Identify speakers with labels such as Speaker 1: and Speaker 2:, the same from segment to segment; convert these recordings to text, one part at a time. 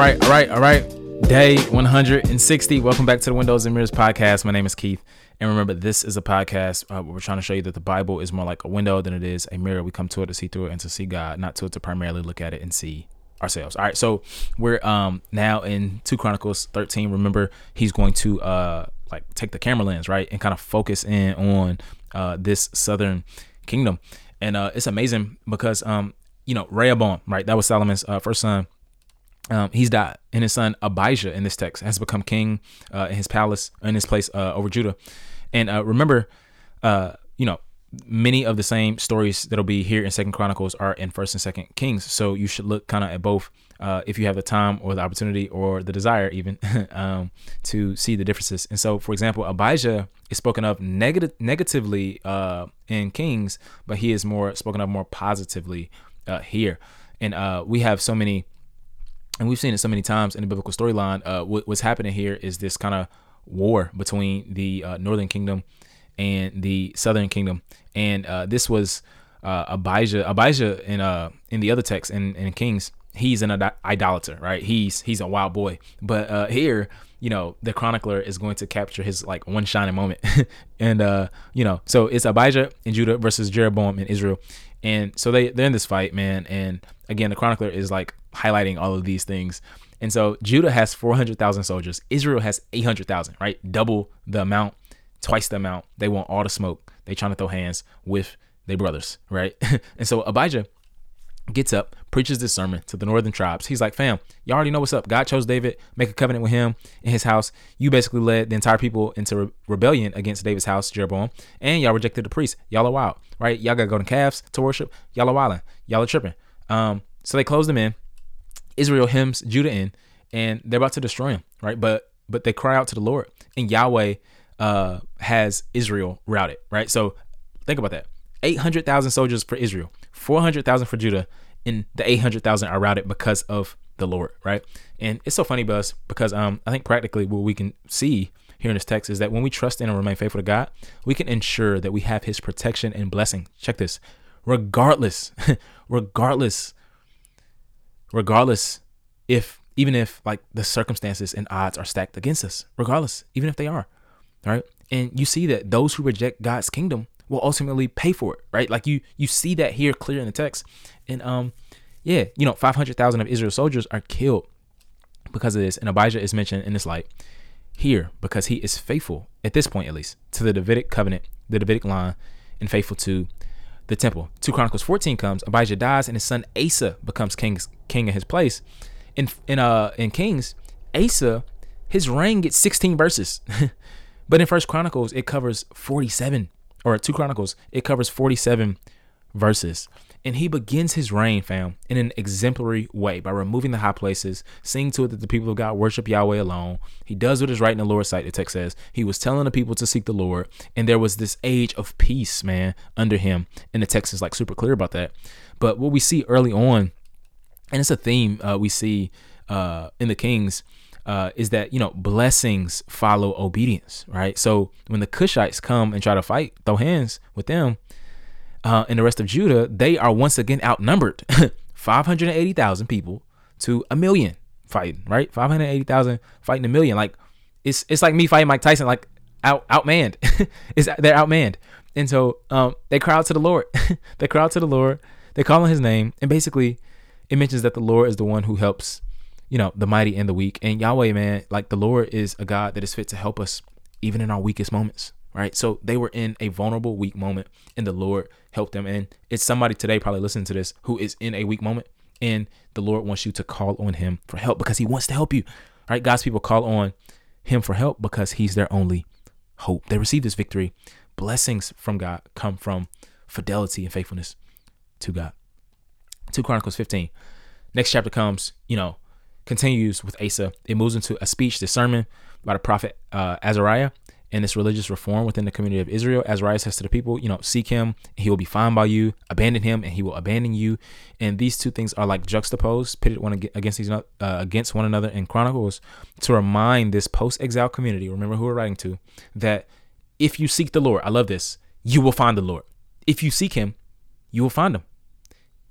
Speaker 1: right, all right, all right. Day 160. Welcome back to the Windows and Mirrors podcast. My name is Keith. And remember, this is a podcast uh, where we're trying to show you that the Bible is more like a window than it is a mirror. We come to it to see through it and to see God, not to it to primarily look at it and see ourselves. All right, so we're um now in 2 Chronicles 13. Remember, he's going to uh like take the camera lens, right? And kind of focus in on uh this southern kingdom. And uh it's amazing because um you know, Rehoboam, right? That was Solomon's uh, first son um, he's died, and his son Abijah in this text has become king uh, in his palace in his place uh, over Judah. And uh, remember, uh, you know, many of the same stories that'll be here in Second Chronicles are in First and Second Kings. So you should look kind of at both uh, if you have the time or the opportunity or the desire even um, to see the differences. And so, for example, Abijah is spoken of negative negatively uh, in Kings, but he is more spoken of more positively here. And we have so many and we've seen it so many times in the biblical storyline. Uh, what, what's happening here is this kind of war between the uh, northern kingdom and the southern kingdom, and uh, this was uh, Abijah. Abijah in uh in the other text in, in Kings, he's an idolater, right? He's he's a wild boy, but uh, here. You know, the chronicler is going to capture his like one shining moment. and uh, you know, so it's Abijah in Judah versus Jeroboam in Israel. And so they, they're in this fight, man. And again, the chronicler is like highlighting all of these things. And so Judah has 400,000 soldiers. Israel has 800,000, right? Double the amount, twice the amount. They want all the smoke. They trying to throw hands with their brothers, right? and so Abijah gets up, preaches this sermon to the northern tribes. He's like, fam, you already know what's up. God chose David, make a covenant with him in his house. You basically led the entire people into re- rebellion against David's house, Jeroboam, and y'all rejected the priest. Y'all are wild, right? Y'all got golden calves to worship. Y'all are wilding. Y'all are tripping. Um, so they closed them in. Israel hems Judah in, and they're about to destroy him, right? But but they cry out to the Lord, and Yahweh uh, has Israel routed, right? So think about that: eight hundred thousand soldiers for Israel, four hundred thousand for Judah, and the eight hundred thousand are routed because of the Lord, right? And it's so funny, Buzz, because um, I think practically what we can see here in this text is that when we trust in and remain faithful to God, we can ensure that we have His protection and blessing. Check this, regardless, regardless regardless if even if like the circumstances and odds are stacked against us, regardless, even if they are, right? And you see that those who reject God's kingdom will ultimately pay for it, right? Like you you see that here clear in the text. And um yeah, you know, 500,000 of Israel's soldiers are killed because of this. And Abijah is mentioned in this light here because he is faithful at this point at least to the Davidic covenant, the Davidic line and faithful to the temple. 2 Chronicles 14 comes, Abijah dies, and his son Asa becomes king, king in his place. In in uh in Kings, Asa, his reign gets 16 verses. but in First Chronicles, it covers 47. Or 2 Chronicles, it covers 47 verses. And he begins his reign, fam, in an exemplary way by removing the high places, seeing to it that the people of God worship Yahweh alone. He does what is right in the Lord's sight, the text says. He was telling the people to seek the Lord, and there was this age of peace, man, under him. And the text is like super clear about that. But what we see early on, and it's a theme uh, we see uh, in the Kings, uh, is that you know blessings follow obedience, right? So when the Cushites come and try to fight, throw hands with them, uh, and the rest of Judah, they are once again outnumbered 580,000 people to a million fighting, right? 580,000 fighting a million. Like it's it's like me fighting Mike Tyson, like out outmanned. it's they're outmanned. And so um, they cry out to the Lord. they cry out to the Lord. They call on his name. And basically it mentions that the Lord is the one who helps, you know, the mighty and the weak. And Yahweh, man, like the Lord is a God that is fit to help us even in our weakest moments right? So they were in a vulnerable, weak moment, and the Lord helped them. And it's somebody today probably listening to this who is in a weak moment, and the Lord wants you to call on Him for help because He wants to help you, right? God's people call on Him for help because He's their only hope. They receive this victory. Blessings from God come from fidelity and faithfulness to God. 2 Chronicles 15. Next chapter comes, you know, continues with Asa. It moves into a speech, the sermon by the prophet uh, Azariah and this religious reform within the community of Israel. Azariah says to the people, you know, seek him, he will be found by you. Abandon him, and he will abandon you. And these two things are like juxtaposed, pitted one against these uh, against one another in Chronicles to remind this post-exile community. Remember who we're writing to that if you seek the Lord, I love this, you will find the Lord. If you seek him, you will find him.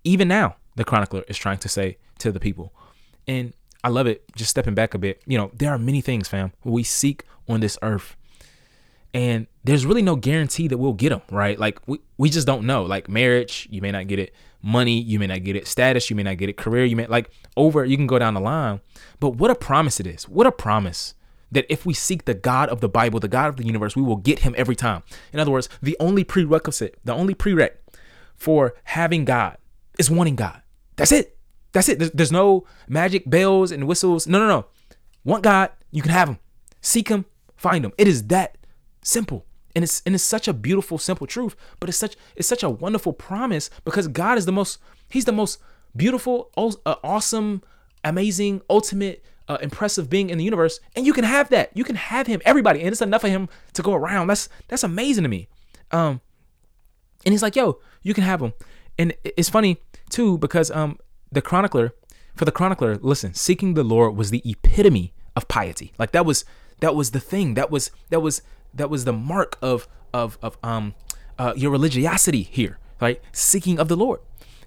Speaker 1: Even now, the chronicler is trying to say to the people. And I love it. Just stepping back a bit, you know, there are many things, fam, we seek on this earth. And there's really no guarantee that we'll get them, right? Like we, we just don't know. Like marriage, you may not get it. Money, you may not get it. Status, you may not get it. Career, you may like over, you can go down the line. But what a promise it is. What a promise that if we seek the God of the Bible, the God of the universe, we will get him every time. In other words, the only prerequisite, the only prereq for having God is wanting God. That's it. That's it. There's, there's no magic bells and whistles. No, no, no. Want God, you can have him. Seek him, find him. It is that simple. And it's and it's such a beautiful, simple truth, but it's such it's such a wonderful promise because God is the most He's the most beautiful, uh, awesome, amazing, ultimate, uh, impressive being in the universe, and you can have that. You can have Him, everybody, and it's enough of Him to go around. That's that's amazing to me. Um, and He's like, "Yo, you can have Him," and it's funny too because um the chronicler for the chronicler, listen, seeking the Lord was the epitome of piety. Like that was that was the thing. That was that was that was the mark of of of um uh, your religiosity here, right? Seeking of the Lord.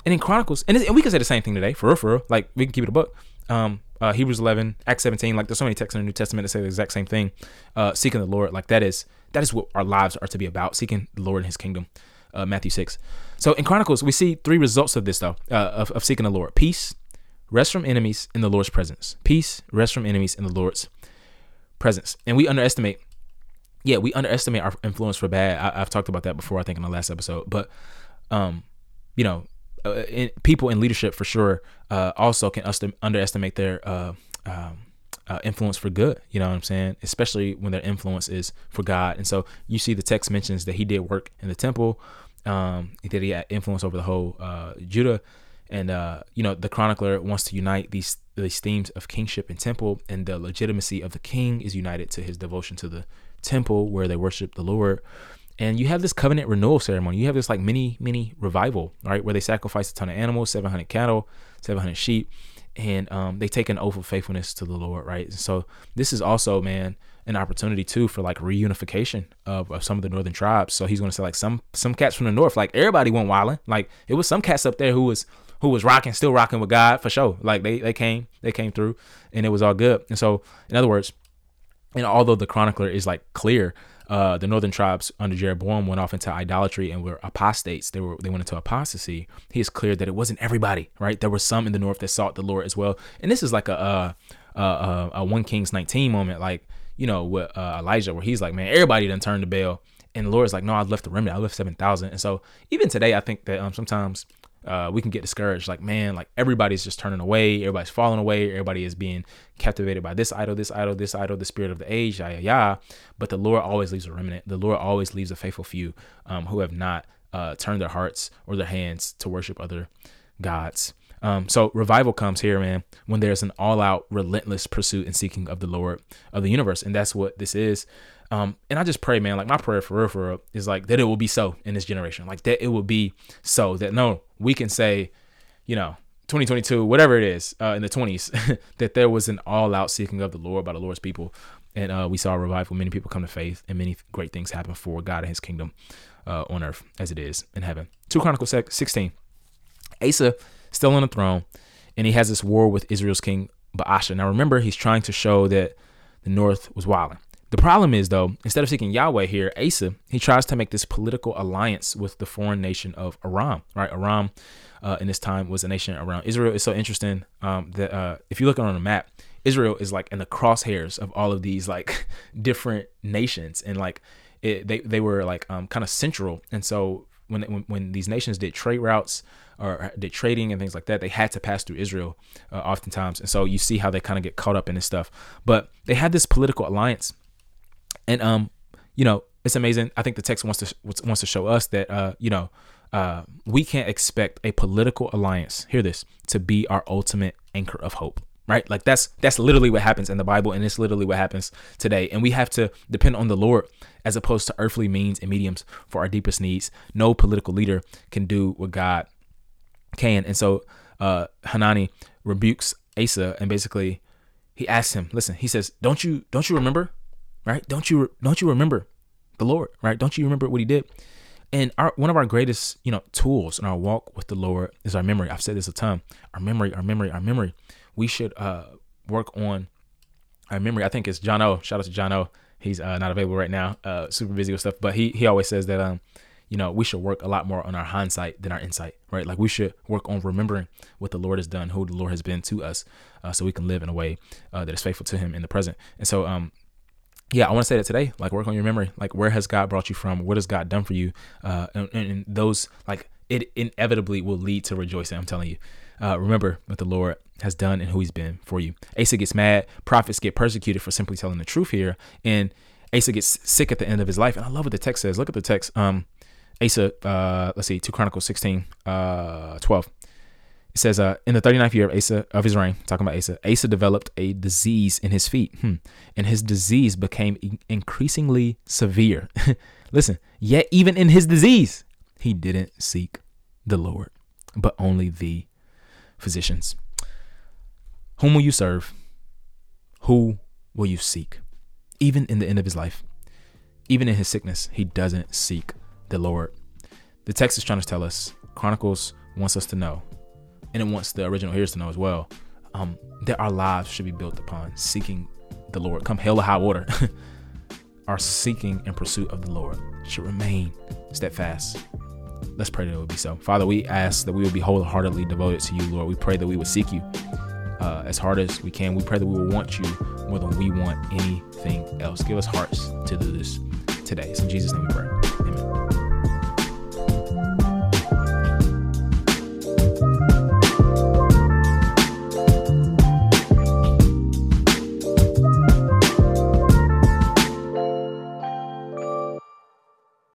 Speaker 1: And in Chronicles, and, and we can say the same thing today, for real, for real. Like we can keep it a book. Um, uh, Hebrews 11, Acts 17. Like there's so many texts in the New Testament that say the exact same thing. Uh, seeking the Lord, like that is that is what our lives are to be about. Seeking the Lord and His kingdom. Uh, Matthew 6. So in Chronicles, we see three results of this though, uh, of, of seeking the Lord: peace, rest from enemies in the Lord's presence. Peace, rest from enemies in the Lord's presence. And we underestimate yeah, we underestimate our influence for bad. I, have talked about that before, I think, in the last episode. But, um, you know, uh, in, people in leadership for sure uh, also can underestimate their uh, um, uh, influence for good. You know what I'm saying? Especially when their influence is for God. And so you see the text mentions that he did work in the temple, um, that he had influence over the whole uh, Judah. And uh, you know, the chronicler wants to unite these these themes of kingship and temple, and the legitimacy of the king is united to his devotion to the temple where they worship the Lord. And you have this covenant renewal ceremony. You have this like mini, mini revival, right? Where they sacrifice a ton of animals, 700 cattle, 700 sheep, and um, they take an oath of faithfulness to the Lord, right? So this is also, man, an opportunity too for like reunification of, of some of the northern tribes. So he's going to say like some some cats from the north, like everybody went wilding. Like it was some cats up there who was who was rocking, still rocking with God for sure. Like they they came, they came through, and it was all good. And so, in other words, and although the chronicler is like clear, uh, the northern tribes under Jeroboam went off into idolatry and were apostates. They were they went into apostasy. He is clear that it wasn't everybody, right? There were some in the north that sought the Lord as well. And this is like a a, a, a one Kings 19 moment, like you know with uh, Elijah, where he's like, man, everybody done turned the bell, and the Lord's like, no, I left the remnant. I left seven thousand. And so even today, I think that um, sometimes uh, we can get discouraged. Like, man, like everybody's just turning away, everybody's falling away, everybody is being captivated by this idol, this idol, this idol, the spirit of the age, yeah, yeah, yeah. But the Lord always leaves a remnant. The Lord always leaves a faithful few um, who have not uh, turned their hearts or their hands to worship other gods. Um, so revival comes here, man, when there's an all-out, relentless pursuit and seeking of the Lord of the universe, and that's what this is. Um, and I just pray, man, like my prayer for real, for real is like that it will be so in this generation, like that it will be so that no, we can say, you know, 2022, whatever it is, uh, in the 20s, that there was an all out seeking of the Lord by the Lord's people. And uh, we saw a revival. Many people come to faith, and many great things happen for God and his kingdom uh, on earth as it is in heaven. 2 Chronicles 16. Asa still on the throne, and he has this war with Israel's king Baasha. Now remember, he's trying to show that the north was wilding. The problem is, though, instead of seeking Yahweh here, Asa, he tries to make this political alliance with the foreign nation of Aram, right? Aram uh, in this time was a nation around Israel. It's so interesting um, that uh, if you look on a map, Israel is like in the crosshairs of all of these like different nations, and like it, they they were like um, kind of central. And so when, when when these nations did trade routes or did trading and things like that, they had to pass through Israel uh, oftentimes. And so you see how they kind of get caught up in this stuff. But they had this political alliance and um, you know, it's amazing. I think the text wants to wants to show us that uh, you know, uh, we can't expect a political alliance. Hear this to be our ultimate anchor of hope. Right, like that's that's literally what happens in the Bible, and it's literally what happens today. And we have to depend on the Lord as opposed to earthly means and mediums for our deepest needs. No political leader can do what God can. And so uh, Hanani rebukes Asa, and basically he asks him, "Listen," he says, "Don't you don't you remember right? Don't you don't you remember the Lord, right? Don't you remember what He did? And our one of our greatest, you know, tools in our walk with the Lord is our memory. I've said this a ton. Our memory, our memory, our memory. We should uh work on our memory. I think it's John O. Shout out to John O. He's uh, not available right now, uh, super busy with stuff. But he he always says that um, you know, we should work a lot more on our hindsight than our insight, right? Like we should work on remembering what the Lord has done, who the Lord has been to us, uh, so we can live in a way uh, that is faithful to Him in the present. And so, um, yeah, I want to say that today, like work on your memory. Like where has God brought you from? What has God done for you? Uh, and, and those like it inevitably will lead to rejoicing. I'm telling you. Uh, remember what the Lord has done and who He's been for you. Asa gets mad. Prophets get persecuted for simply telling the truth here, and Asa gets sick at the end of his life. And I love what the text says. Look at the text. Um, Asa, uh, let's see, 2 Chronicles 16, uh, 12. It says, uh, in the 39th year of Asa of his reign, talking about Asa, Asa developed a disease in his feet, hmm. and his disease became increasingly severe. Listen, yet even in his disease, he didn't seek the Lord, but only the physicians. Whom will you serve? Who will you seek? Even in the end of his life, even in his sickness, he doesn't seek the Lord. The text is trying to tell us, Chronicles wants us to know, and it wants the original hearers to know as well, um, that our lives should be built upon seeking the Lord. Come hell or high water, our seeking and pursuit of the Lord should remain steadfast. Let's pray that it will be so. Father, we ask that we will be wholeheartedly devoted to you, Lord. We pray that we would seek you uh, as hard as we can. We pray that we will want you more than we want anything else. Give us hearts to do this today. It's in Jesus' name we pray.